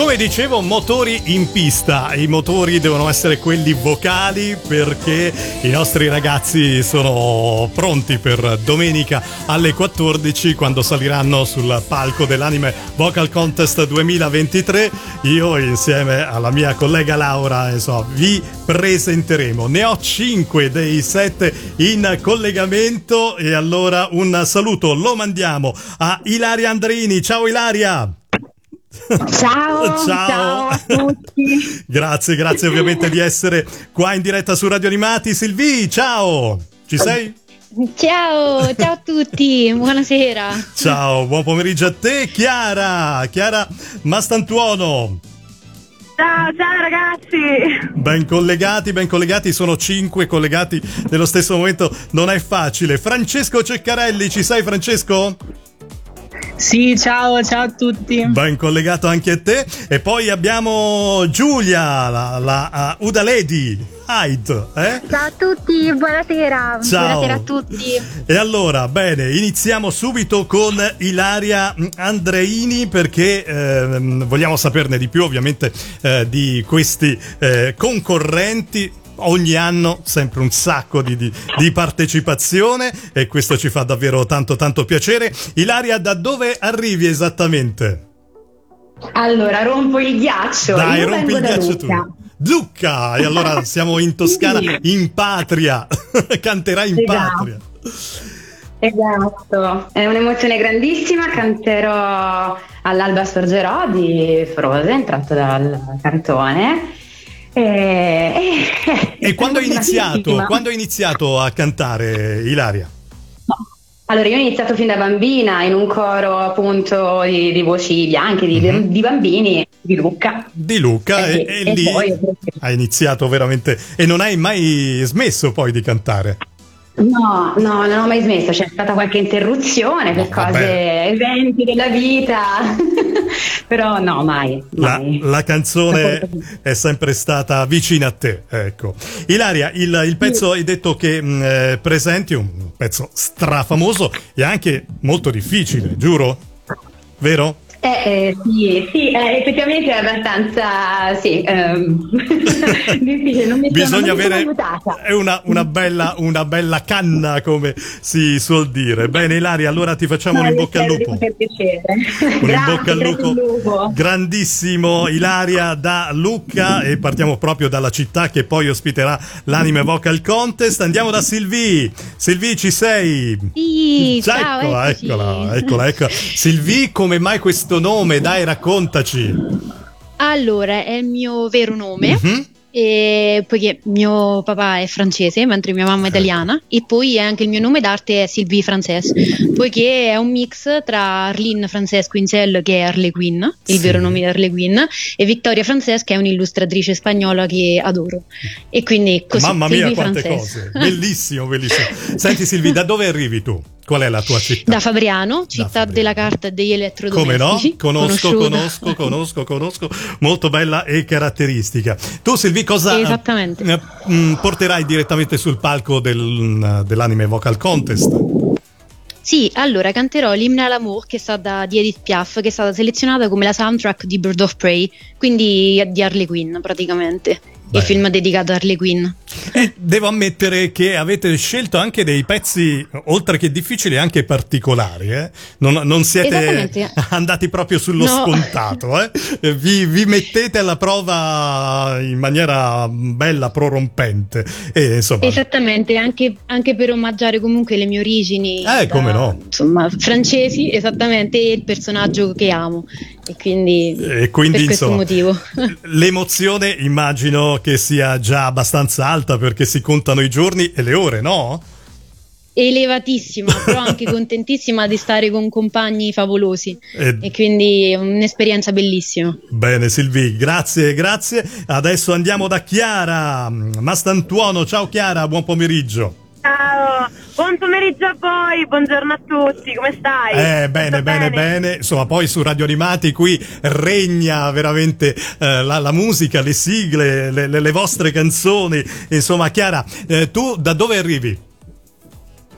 Come dicevo, motori in pista. I motori devono essere quelli vocali perché i nostri ragazzi sono pronti per domenica alle 14 quando saliranno sul palco dell'Anime Vocal Contest 2023. Io insieme alla mia collega Laura insomma, vi presenteremo. Ne ho 5 dei 7 in collegamento e allora un saluto lo mandiamo a Ilaria Andrini. Ciao Ilaria! Ciao, ciao, ciao, a tutti. grazie, grazie ovviamente di essere qua in diretta su Radio Animati. Silvi, ciao, ci sei? Ciao, ciao a tutti, buonasera. Ciao, buon pomeriggio a te, Chiara, Chiara Mastantuono. Ciao, ciao ragazzi! Ben collegati, ben collegati, sono cinque collegati nello stesso momento, non è facile. Francesco Ceccarelli, ci sei Francesco? Sì, ciao, ciao a tutti. Ben collegato anche a te. E poi abbiamo Giulia, la, la uh, Udaledi. Hyde, eh? Ciao a tutti, buonasera. Ciao. Buonasera a tutti. E allora, bene, iniziamo subito con Ilaria Andreini perché eh, vogliamo saperne di più ovviamente eh, di questi eh, concorrenti ogni anno sempre un sacco di, di, di, partecipazione e questo ci fa davvero tanto tanto piacere. Ilaria, da dove arrivi esattamente? Allora, rompo il ghiaccio. Dai, rompi il ghiaccio tu. Lucca! E allora siamo in Toscana, in patria. Canterai in esatto. patria. Esatto, è un'emozione grandissima, canterò all'Alba Sorgerò di Frozen, tratto dal cantone e, e, quando, hai iniziato, quando hai iniziato a cantare, Ilaria? Allora, io ho iniziato fin da bambina in un coro appunto di, di voci bianche, di, mm-hmm. di, bambini di Lucca. Di Lucca e, e, e lì poi... hai iniziato veramente e non hai mai smesso poi di cantare. No, no, non ho mai smesso, c'è stata qualche interruzione per no, cose, eventi della vita, però no, mai. mai. La, la, canzone è sempre stata vicina a te, ecco. Ilaria, il, il pezzo sì. hai detto che mh, eh, presenti un pezzo strafamoso e anche molto difficile, giuro? Vero? Eh, eh, sì, sì eh, effettivamente è abbastanza sì, ehm, difficile. Non mi Bisogna sono, avere è una, una, bella, una, bella, canna, come si suol dire. Bene, Ilaria, allora ti facciamo no, un in bocca al lupo. Per piacere. Un Grazie, in bocca al lupo. lupo. Grandissimo, Ilaria da Lucca e partiamo proprio dalla città che poi ospiterà l'Anime Vocal Contest. Andiamo da Silvi. Silvi, ci sei? Sì, ciao, eccola, eccola, eccola, eccola. Silvi, come mai questo questo nome? Dai, raccontaci. Allora, è il mio vero nome. Mm-hmm. E poiché mio papà è francese mentre mia mamma è italiana e poi anche il mio nome d'arte è Sylvie Frances poiché è un mix tra Arlene Frances Quinzel che è Harley Quinn il sì. vero nome di Harley Quinn e Victoria Frances che è un'illustratrice spagnola che adoro e quindi così mamma mia Sylvie quante Frances. cose bellissimo bellissimo senti Silvi da dove arrivi tu? Qual è la tua città? Da Fabriano, città da Fabriano. della carta e degli elettrodomestici. Come no? Conosco, conosco, conosco, conosco. Molto bella e caratteristica. Tu, Silvi, cosa eh, mm, porterai direttamente sul palco del, dell'anime vocal contest? Sì, allora canterò l'Imne à l'amour che è stata di Edith Piaf, che è stata selezionata come la soundtrack di Bird of Prey, quindi di Harley Quinn praticamente il film dedicato a Harley Quinn. Eh, devo ammettere che avete scelto anche dei pezzi, oltre che difficili, anche particolari. Eh? Non, non, siete andati proprio sullo no. scontato. Eh? Vi, vi, mettete alla prova in maniera bella, prorompente. E, insomma... Esattamente, anche, anche, per omaggiare comunque le mie origini. Eh, da, come no? Insomma, francesi, esattamente, e il personaggio che amo. E quindi, e quindi per insomma, motivo. l'emozione immagino che sia già abbastanza alta perché si contano i giorni e le ore, no? elevatissima, però anche contentissima di stare con compagni favolosi e, e quindi è un'esperienza bellissima. Bene Silvi, grazie, grazie. Adesso andiamo da Chiara Mastantuono. Ciao Chiara, buon pomeriggio. Ciao, Buon pomeriggio a voi, buongiorno a tutti, come stai? Eh, bene, Tutto bene, bene. Insomma, poi su Radio Animati qui regna veramente eh, la, la musica, le sigle, le, le- le vostre canzoni. Insomma, Chiara, eh, tu da dove arrivi?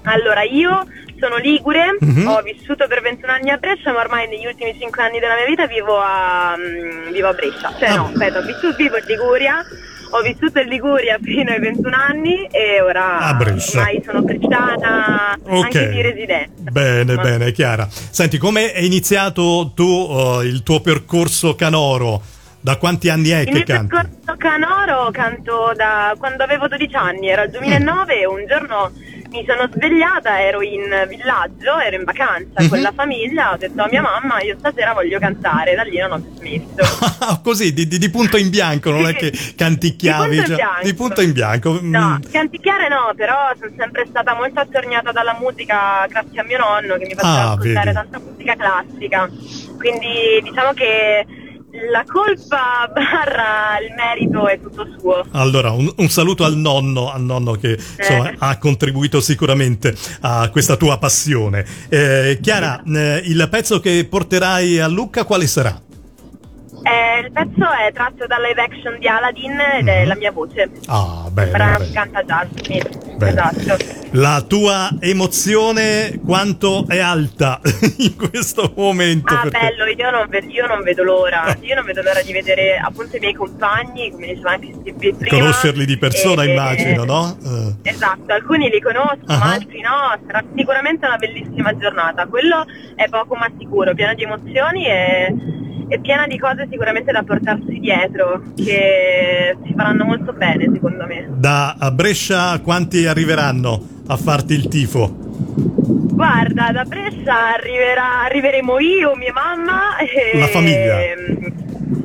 Allora, io sono ligure, Mhm. ho vissuto per 21 anni a Brescia, ma ormai negli ultimi 5 anni della mia vita vivo a, mm, vivo a Brescia. Cioè Ah. no, aspetta, ho vissuto, vivo in Liguria, ho vissuto in Liguria fino ai 21 anni e ora A Brescia. ormai sono bresciana Ok. anche di residenza. Bene, Ma- bene, Chiara. Senti, come è iniziato tu eh, il tuo percorso canoro? Da quanti anni è Il che mio canti? percorso canoro canto da quando avevo 12 anni, era il 2009 e un giorno mi sono svegliata, ero in villaggio, ero in vacanza Mhm. con la famiglia, ho detto a mia mamma io stasera voglio cantare, da lì non ho più smesso. Così, di, di- di punto in bianco, non è che canticchiavi Di punto bianco. Di punto in bianco. No, Mm. canticchiare no, però sono sempre stata molto attorniata dalla musica grazie a mio nonno che mi faceva Ah, ascoltare vedi. tanta musica classica. Quindi diciamo che la colpa barra il merito è tutto suo. Allora, un, un saluto al nonno, al nonno che insomma, Eh. ha contribuito sicuramente a questa tua passione. Eh, Chiara, eh, il pezzo che porterai a Lucca quale sarà? Eh, il pezzo è tratto dal live action di Aladdin ed è Mhm. la mia voce. Ah, bene. Brano che canta jazz, sì, Bene. esatto. La tua emozione quanto è alta in questo momento? Ah, bello, io non, ve- io non vedo l'ora. Io non vedo l'ora di vedere appunto i miei compagni, come diceva anche Stevie prima. Conoscerli di persona, E- immagino, no? Eh. Esatto, alcuni li conosco, Ah. ma altri no. Sarà sicuramente una bellissima giornata. Quello è poco ma sicuro, piena di emozioni e, e piena di cose sicuramente da portarsi dietro, che ci faranno molto bene, secondo me. Da a Brescia quanti arriveranno a farti il tifo? Guarda, da Brescia arriverà, arriveremo io, mia mamma e... La famiglia.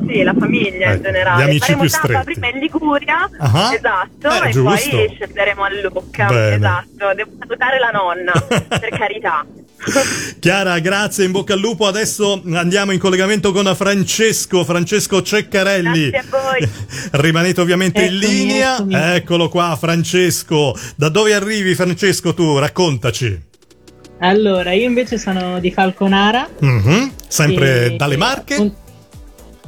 Sì, la famiglia Eh, in generale. gli amici Faremo più tappa stretti. prima in Liguria, Ah, esatto, eh, e giusto. poi scenderemo a Lucca. Bene. Esatto, devo salutare la nonna, per carità. Chiara, grazie, in bocca al lupo. Adesso andiamo in collegamento con Francesco, Francesco Ceccarelli. Grazie a voi. Rimanete ovviamente in Eccomi, linea. eccomi. Eccolo qua, Francesco. Da dove arrivi, Francesco, tu? Raccontaci. Allora, io invece sono di Falconara. Mhm, Sempre e- dalle Marche? un-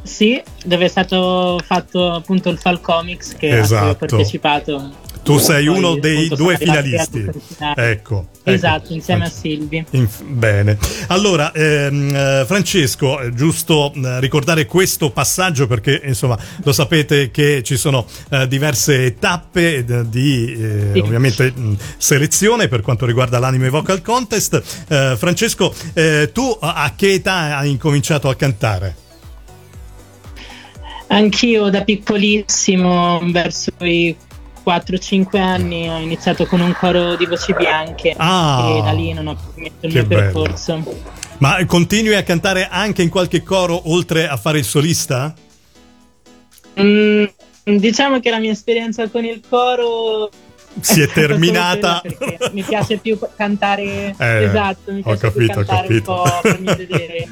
sì, dove è stato fatto appunto il Falcomics che a cui Esatto. ho partecipato. Tu sei uno dei due finalisti. al finale. Ecco. Esatto, ecco. insieme a Silvi. Inf- bene, allora ehm, eh, Francesco, è giusto eh, ricordare questo passaggio perché insomma lo sapete che ci sono eh, diverse tappe eh, di eh, Sì. ovviamente mh, selezione per quanto riguarda l'anime vocal contest. Eh, Francesco, eh, tu a che età hai incominciato a cantare? Anch'io da piccolissimo, verso i 4-5 anni, ho iniziato con un coro di voci bianche Ah, e da lì non ho più finito il mio bello. percorso. Ma continui a cantare anche in qualche coro oltre a fare il solista? Mm, diciamo che la mia esperienza con il coro Si è terminata. mi piace più cantare Eh, esatto, mi ho piace più capito, ho capito. un po' per mio vedere.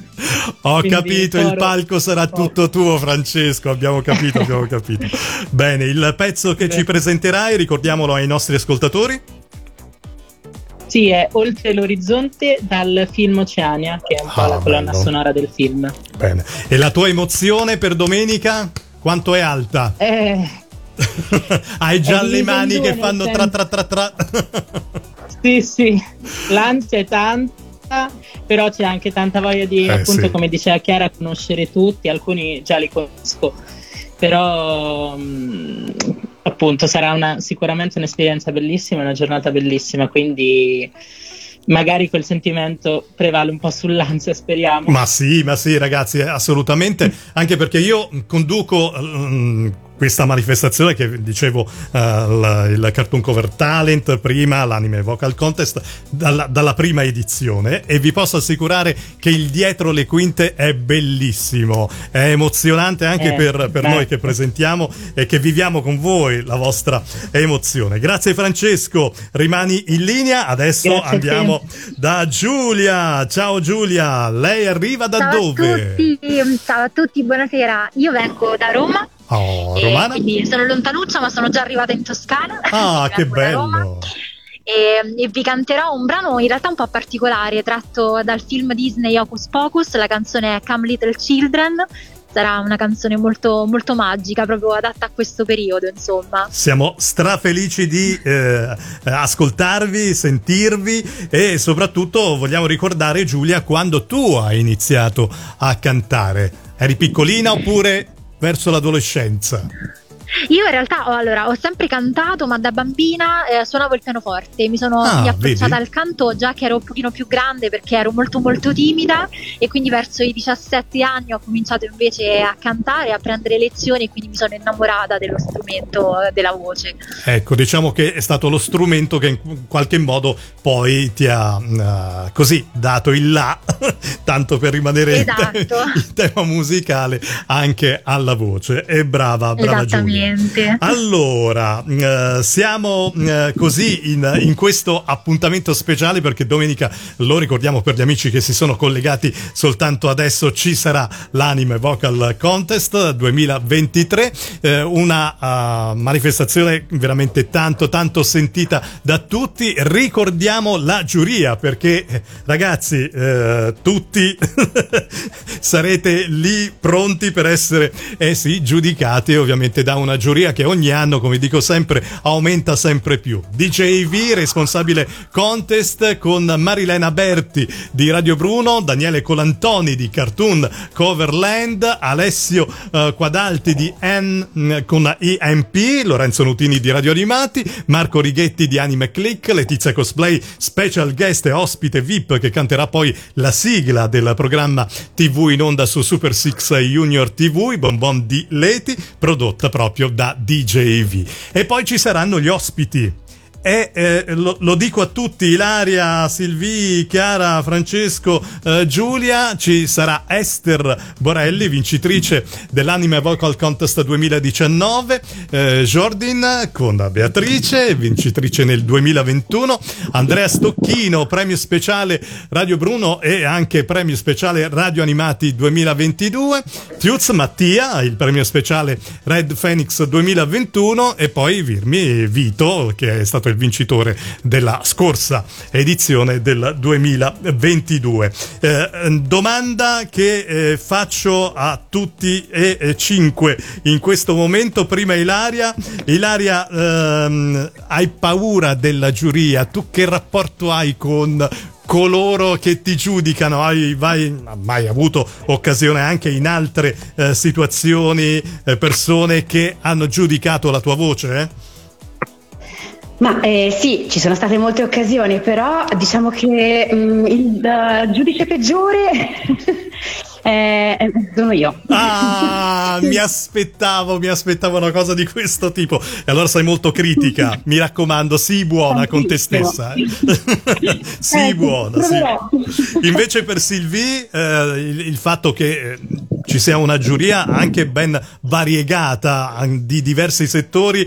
Ho Quindi capito, il palco sarà tutto tuo, Francesco. Abbiamo capito, abbiamo capito. Bene, il pezzo che ci Beh. presenterai, ricordiamolo ai nostri ascoltatori. Sì, è Oltre l'orizzonte dal film Oceania, che è un po' Ah, la colonna bello. sonora del film. Bene. E la tua emozione per domenica? Quanto è alta? Eh, Hai già le mani che fanno tra tra tra tra. sì, sì, l'ansia è tanta, però c'è anche tanta voglia di, Eh, appunto, sì. come diceva Chiara, conoscere tutti, alcuni già li conosco, però mm, appunto sarà una, sicuramente un'esperienza bellissima, una giornata bellissima, quindi magari quel sentimento prevale un po' sull'ansia, speriamo. Ma sì, ma sì, ragazzi, assolutamente. Anche perché io conduco mm, questa manifestazione che dicevo, eh, il, il Cartoon Cover Talent, prima l'Anime Vocal Contest, dalla, dalla prima edizione. E vi posso assicurare che il dietro le quinte è bellissimo, è emozionante anche Eh, per, per noi che presentiamo e che viviamo con voi la vostra emozione. Grazie, Francesco. Rimani in linea. Adesso Grazie andiamo da Giulia. Ciao Giulia, lei arriva da Ciao dove? a tutti, ciao a tutti, buonasera. Io vengo da Roma, Oh, romana? quindi sono lontanuccia, ma sono già arrivata in Toscana. Ah, che bello. e, e, vi canterò un brano in realtà un po' particolare tratto dal film Disney Hocus Pocus, la canzone è Come Little Children sarà una canzone molto, molto magica, proprio adatta a questo periodo, insomma. Siamo strafelici di eh, ascoltarvi, sentirvi e soprattutto vogliamo ricordare Giulia quando tu hai iniziato a cantare. Eri piccolina oppure verso l'adolescenza? Io in realtà ho, allora, ho sempre cantato, ma da bambina eh, suonavo il pianoforte. Mi sono ah, approcciata al canto già che ero un pochino più grande perché ero molto molto timida e quindi verso i 17 anni ho cominciato invece a cantare, a prendere lezioni e quindi mi sono innamorata dello strumento eh, della voce. Ecco, diciamo che è stato lo strumento che in qualche modo poi ti ha uh, così dato il là, tanto per rimanere esatto. in, te- in tema musicale, anche alla voce. E brava, brava Giulia. Niente. Allora, eh, siamo eh, così in, in, questo appuntamento speciale perché domenica, lo ricordiamo per gli amici che si sono collegati soltanto adesso, ci sarà l'Anime Vocal Contest 2023, eh, una uh, manifestazione veramente tanto tanto sentita da tutti. Ricordiamo la giuria perché ragazzi, eh, tutti sarete lì pronti per essere eh sì, giudicati ovviamente da un una giuria che ogni anno, come dico sempre, aumenta sempre più. DJV, responsabile contest con Marilena Berti di Radio Bruno, Daniele Colantoni di Cartoon Coverland, Alessio uh, Quadalti di N mm, con IMP, Lorenzo Nutini di Radio Animati, Marco Righetti di Anime Click, Letizia Cosplay, special guest e ospite VIP che canterà poi la sigla del programma TV in onda su Super Six Junior TV, i bonbon di Leti, prodotta proprio proprio da DJV. E poi ci saranno gli ospiti e eh, lo, lo, dico a tutti, Ilaria, Silvi, Chiara, Francesco, eh, Giulia, ci sarà Esther Borelli, vincitrice dell'Anime Vocal Contest 2019, eh, Jordan con Beatrice, vincitrice nel 2021, Andrea Stocchino, premio speciale Radio Bruno e anche premio speciale Radio Animati 2022, Tiuz Mattia, il premio speciale Red Phoenix 2021 e poi Virmi Vito, che è stato il vincitore della scorsa edizione del 2022. Eh, domanda che eh, faccio a tutti e eh, cinque in questo momento. Prima Ilaria, Ilaria ehm, hai paura della giuria? Tu che rapporto hai con coloro che ti giudicano. Hai mai, mai avuto occasione anche in altre eh, situazioni, eh, persone che hanno giudicato la tua voce? Eh? Ma eh, sì, ci sono state molte occasioni, però diciamo che mh, mm, il uh, giudice peggiore eh, eh, sono io. Ah, mi aspettavo, mi aspettavo una cosa di questo tipo. E allora sei molto critica. Mi raccomando, sii buona con te stessa. Eh. sii eh, buona. Sì. Invece per Sylvie, eh, il, il, fatto che ci sia una giuria anche ben variegata di diversi settori,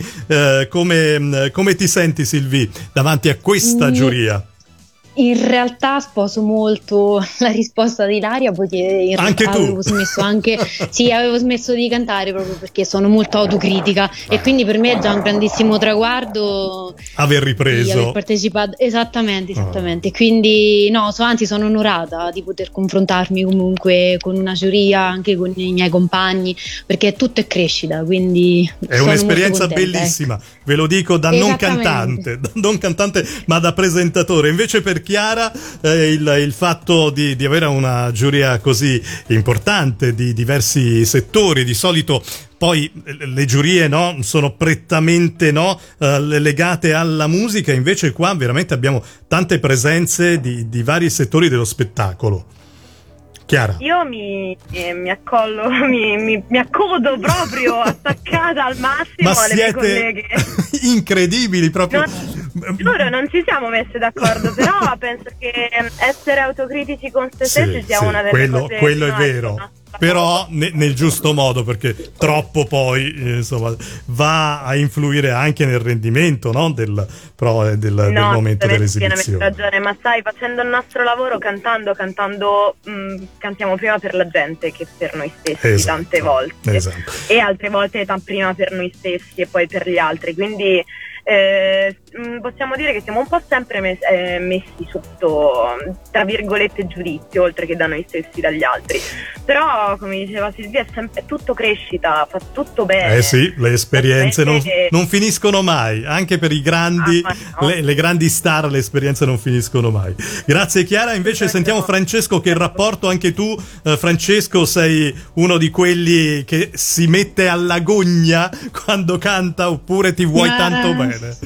come, come, ti senti Sylvie davanti a questa mm. giuria? In realtà sposo molto la risposta di Ilaria poiché in anche realtà tu. avevo smesso anche sì, avevo smesso di cantare proprio perché sono molto autocritica e quindi per me è già un grandissimo traguardo aver ripreso aver partecipato esattamente, esattamente. Ah. Quindi no, so, anzi sono onorata di poter confrontarmi comunque con una giuria, anche con i miei compagni, perché tutto è crescita, quindi è un'esperienza contenta, ecco. bellissima, ecco. ve lo dico da non cantante, da non cantante, ma da presentatore. Invece per Chiara eh, il, il, fatto di, di, avere una giuria così importante di diversi settori, di solito poi eh, le giurie no, sono prettamente no, eh, legate alla musica, invece qua veramente abbiamo tante presenze di, di vari settori dello spettacolo. Chiara. Io mi, eh, mi accollo, mi, mi, mi, accodo proprio attaccata al massimo Ma alle mie colleghe. incredibili proprio. Non, giuro, non ci siamo messe d'accordo, però penso che essere autocritici con se stessi sia sì, una delle quello, cose quello è vero però ne, nel giusto modo perché troppo poi eh, insomma, va a influire anche nel rendimento no? del, però, eh, del, no, del momento dell'esibizione ragione ma sai facendo il nostro lavoro cantando cantando mh, mm, cantiamo prima per la gente che per noi stessi esatto, tante volte esatto. e altre volte prima per noi stessi e poi per gli altri quindi eh, mh, possiamo dire che siamo un po' sempre mes- eh, messi sotto, tra virgolette, giudizio, oltre che da noi stessi, dagli altri. Però, come diceva Silvia, è, sempre, è tutto crescita, fa tutto bene. Eh sì, le esperienze non, non, finiscono mai, anche per i grandi, ah, no. le, le, grandi star le esperienze non finiscono mai. Grazie Chiara, invece certo. sentiamo Francesco che il rapporto, anche tu eh, Francesco sei uno di quelli che si mette alla gogna quando canta oppure ti vuoi tanto bene?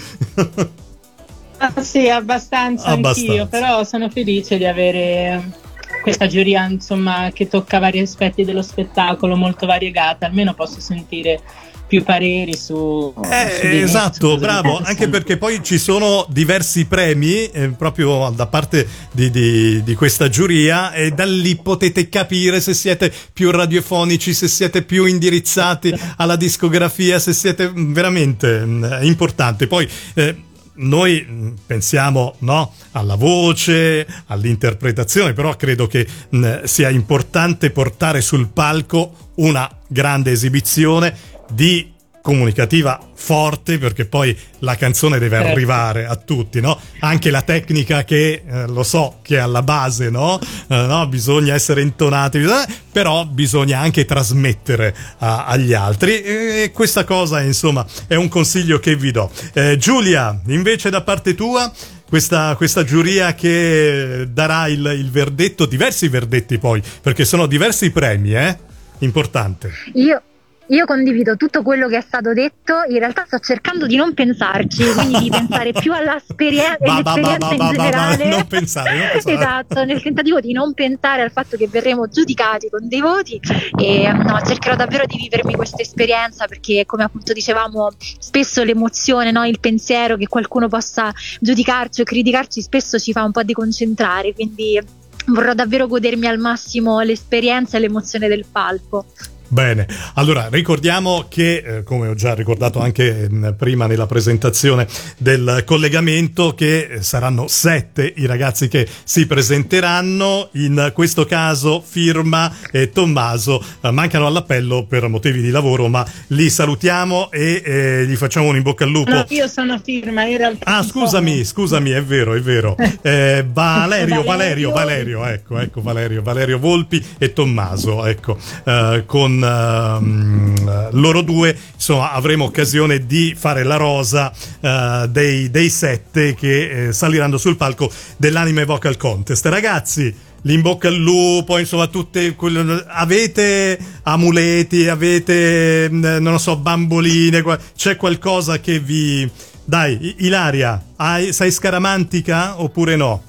Ah, sì, abbastanza, abbastanza. anch'io, però sono felice di avere questa giuria insomma che tocca vari aspetti dello spettacolo molto variegata, almeno posso sentire più pareri su, eh, su esatto, su bravo, anche perché poi ci sono diversi premi eh, proprio da parte di, di, di, questa giuria e da lì potete capire se siete più radiofonici, se siete più indirizzati alla discografia, se siete veramente mh, mm, importante. Poi eh, noi mm, pensiamo no, alla voce, all'interpretazione, però credo che mh, mm, sia importante portare sul palco una grande esibizione di comunicativa forte perché poi la canzone deve certo. arrivare a tutti, no? Anche la tecnica che eh, lo so che è alla base, no? Eh, no? Bisogna essere intonati, bisogna... però bisogna anche trasmettere a, agli altri e questa cosa, insomma, è un consiglio che vi do. Eh, Giulia, invece da parte tua questa, questa, giuria che darà il, il, verdetto, diversi verdetti poi, perché sono diversi premi, eh? Importante. Io, io condivido tutto quello che è stato detto, in realtà sto cercando di non pensarci, quindi di pensare più all'esperienza in generale. non pensare, non pensare. Esatto, nel tentativo di non pensare al fatto che verremo giudicati con dei voti e no, cercherò davvero di vivermi questa esperienza perché come appunto dicevamo spesso l'emozione, no, il pensiero che qualcuno possa giudicarci o criticarci spesso ci fa un po' deconcentrare, quindi vorrò davvero godermi al massimo l'esperienza e l'emozione del palco. Bene, allora ricordiamo che, eh, come ho già ricordato anche mh, mm, prima nella presentazione del collegamento, che eh, saranno sette i ragazzi che si presenteranno, in questo caso Firma e Tommaso eh, mancano all'appello per motivi di lavoro, ma li salutiamo e eh, gli facciamo un in bocca al lupo. No, io sono Firma, in realtà. Ah, scusami, scusami, è vero, è vero. Eh, Valerio, Valerio, Valerio, ecco, ecco, Valerio, Valerio Volpi e Tommaso, ecco, eh, uh, loro due insomma avremo occasione di fare la rosa uh, dei, dei, sette che eh, saliranno sul palco dell'Anime Vocal Contest ragazzi l'in bocca al lupo, insomma, tutte quelle, avete amuleti, avete non lo so, bamboline, c'è qualcosa che vi Dai, Ilaria, hai, sei scaramantica oppure no?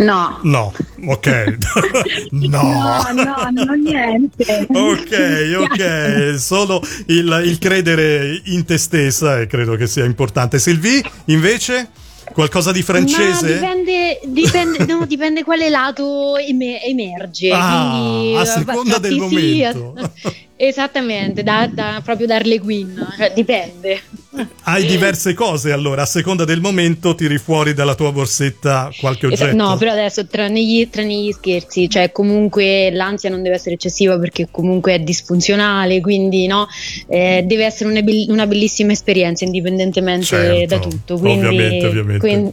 No. No, ok. no. no, no, non ho niente. ok, ok. Solo il, il, credere in te stessa e credo che sia importante. Silvi, invece? Qualcosa di francese? No, dipende, dipende, no, dipende quale lato emerge. Ah, quindi, a seconda del momento. Sì, Esattamente, da, da, proprio Darle Queen, cioè dipende. Hai diverse cose allora, a seconda del momento tiri fuori dalla tua borsetta qualche oggetto. No, però adesso tranne gli, tranne gli scherzi, cioè comunque l'ansia non deve essere eccessiva perché comunque è disfunzionale, quindi no, eh, deve essere una, una, bellissima esperienza indipendentemente certo, da tutto. Quindi, ovviamente, ovviamente. Quindi,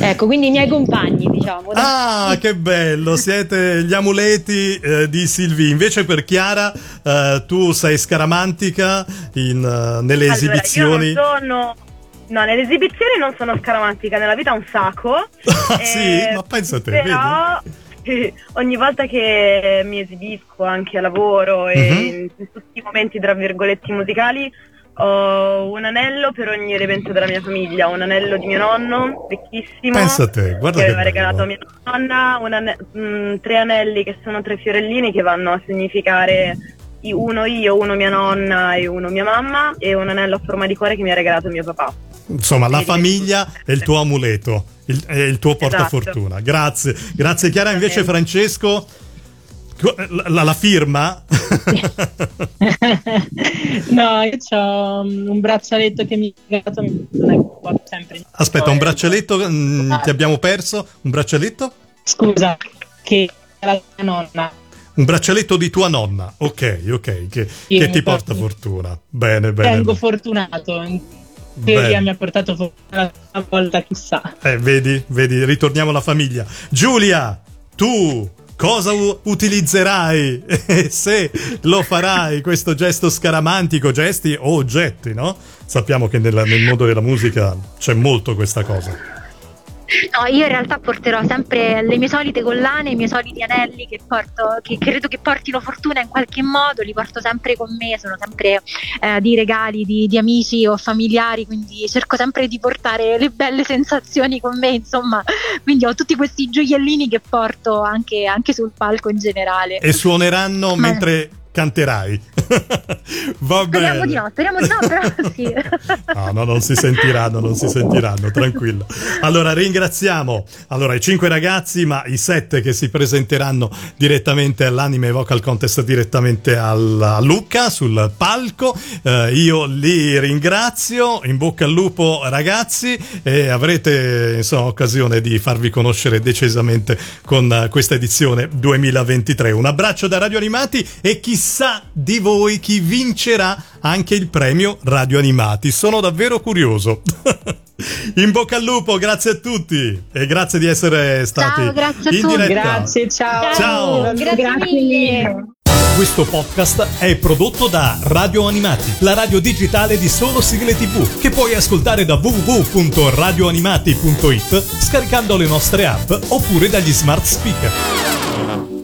Ecco, quindi i miei compagni, diciamo. Ah, che bello, siete gli amuleti eh, di Silvi. Invece per Chiara, eh, tu sei scaramantica in, uh, nelle allora, esibizioni. Sono... No, nelle esibizioni non sono scaramantica, nella vita un sacco. Ah, eh, sì, ma pensa a te. Però vedi? ogni volta che mi esibisco anche a lavoro e uh-huh. in tutti i momenti, tra virgolette, musicali, ho un anello per ogni elemento della mia famiglia, un anello di mio nonno, vecchissimo, Pensa a te, guarda che, aveva regalato a mia nonna, ane- mh, mm, tre anelli che sono tre fiorellini che vanno a significare uno io, uno mia nonna e uno mia mamma e un anello a forma di cuore che mi ha regalato mio papà. Insomma, la famiglia è il tuo amuleto, il, è il tuo portafortuna. Esatto. Grazie, grazie Chiara. Invece Francesco la, la firma? no, io ho un braccialetto che mi ha dato sempre. Aspetta, un braccialetto mh, ti abbiamo perso? Un braccialetto? Scusa, che era la mia nonna. Un braccialetto di tua nonna, ok, ok, che, che ti porta fortuna. Bene, bene. Tengo fortunato Teoria mi ha portato fortuna una volta, chissà. Eh, vedi, vedi, ritorniamo alla famiglia. Giulia, tu cosa utilizzerai se lo farai questo gesto scaramantico, gesti o oggetti, no? Sappiamo che nel, nel mondo della musica c'è molto questa cosa. No, io in realtà porterò sempre le mie solite collane, i miei soliti anelli che, porto, che credo che portino fortuna in qualche modo, li porto sempre con me, sono sempre eh, di regali di, di, amici o familiari, quindi cerco sempre di portare le belle sensazioni con me, insomma, quindi ho tutti questi gioiellini che porto anche, anche sul palco in generale. E suoneranno Ma... mentre canterai. Va speriamo bene. di no, speriamo di no, però sì. no, no, non si sentiranno, non si sentiranno, tranquillo. Allora, ringraziamo allora, i cinque ragazzi, ma i sette che si presenteranno direttamente all'Anime Vocal Contest, direttamente a Lucca, sul palco. Eh, io li ringrazio, in bocca al lupo ragazzi, e avrete insomma occasione di farvi conoscere decisamente con questa edizione 2023. Un abbraccio da Radio Animati e chissà chissà di voi chi vincerà anche il premio Radio Animati. Sono davvero curioso. In bocca al lupo, grazie a tutti e grazie di essere stati ciao, grazie in diretta. Grazie, ciao. Ciao. Grazie, grazie mille. Questo podcast è prodotto da Radio Animati, la radio digitale di solo sigle tv, che puoi ascoltare da www.radioanimati.it scaricando le nostre app oppure dagli smart speaker.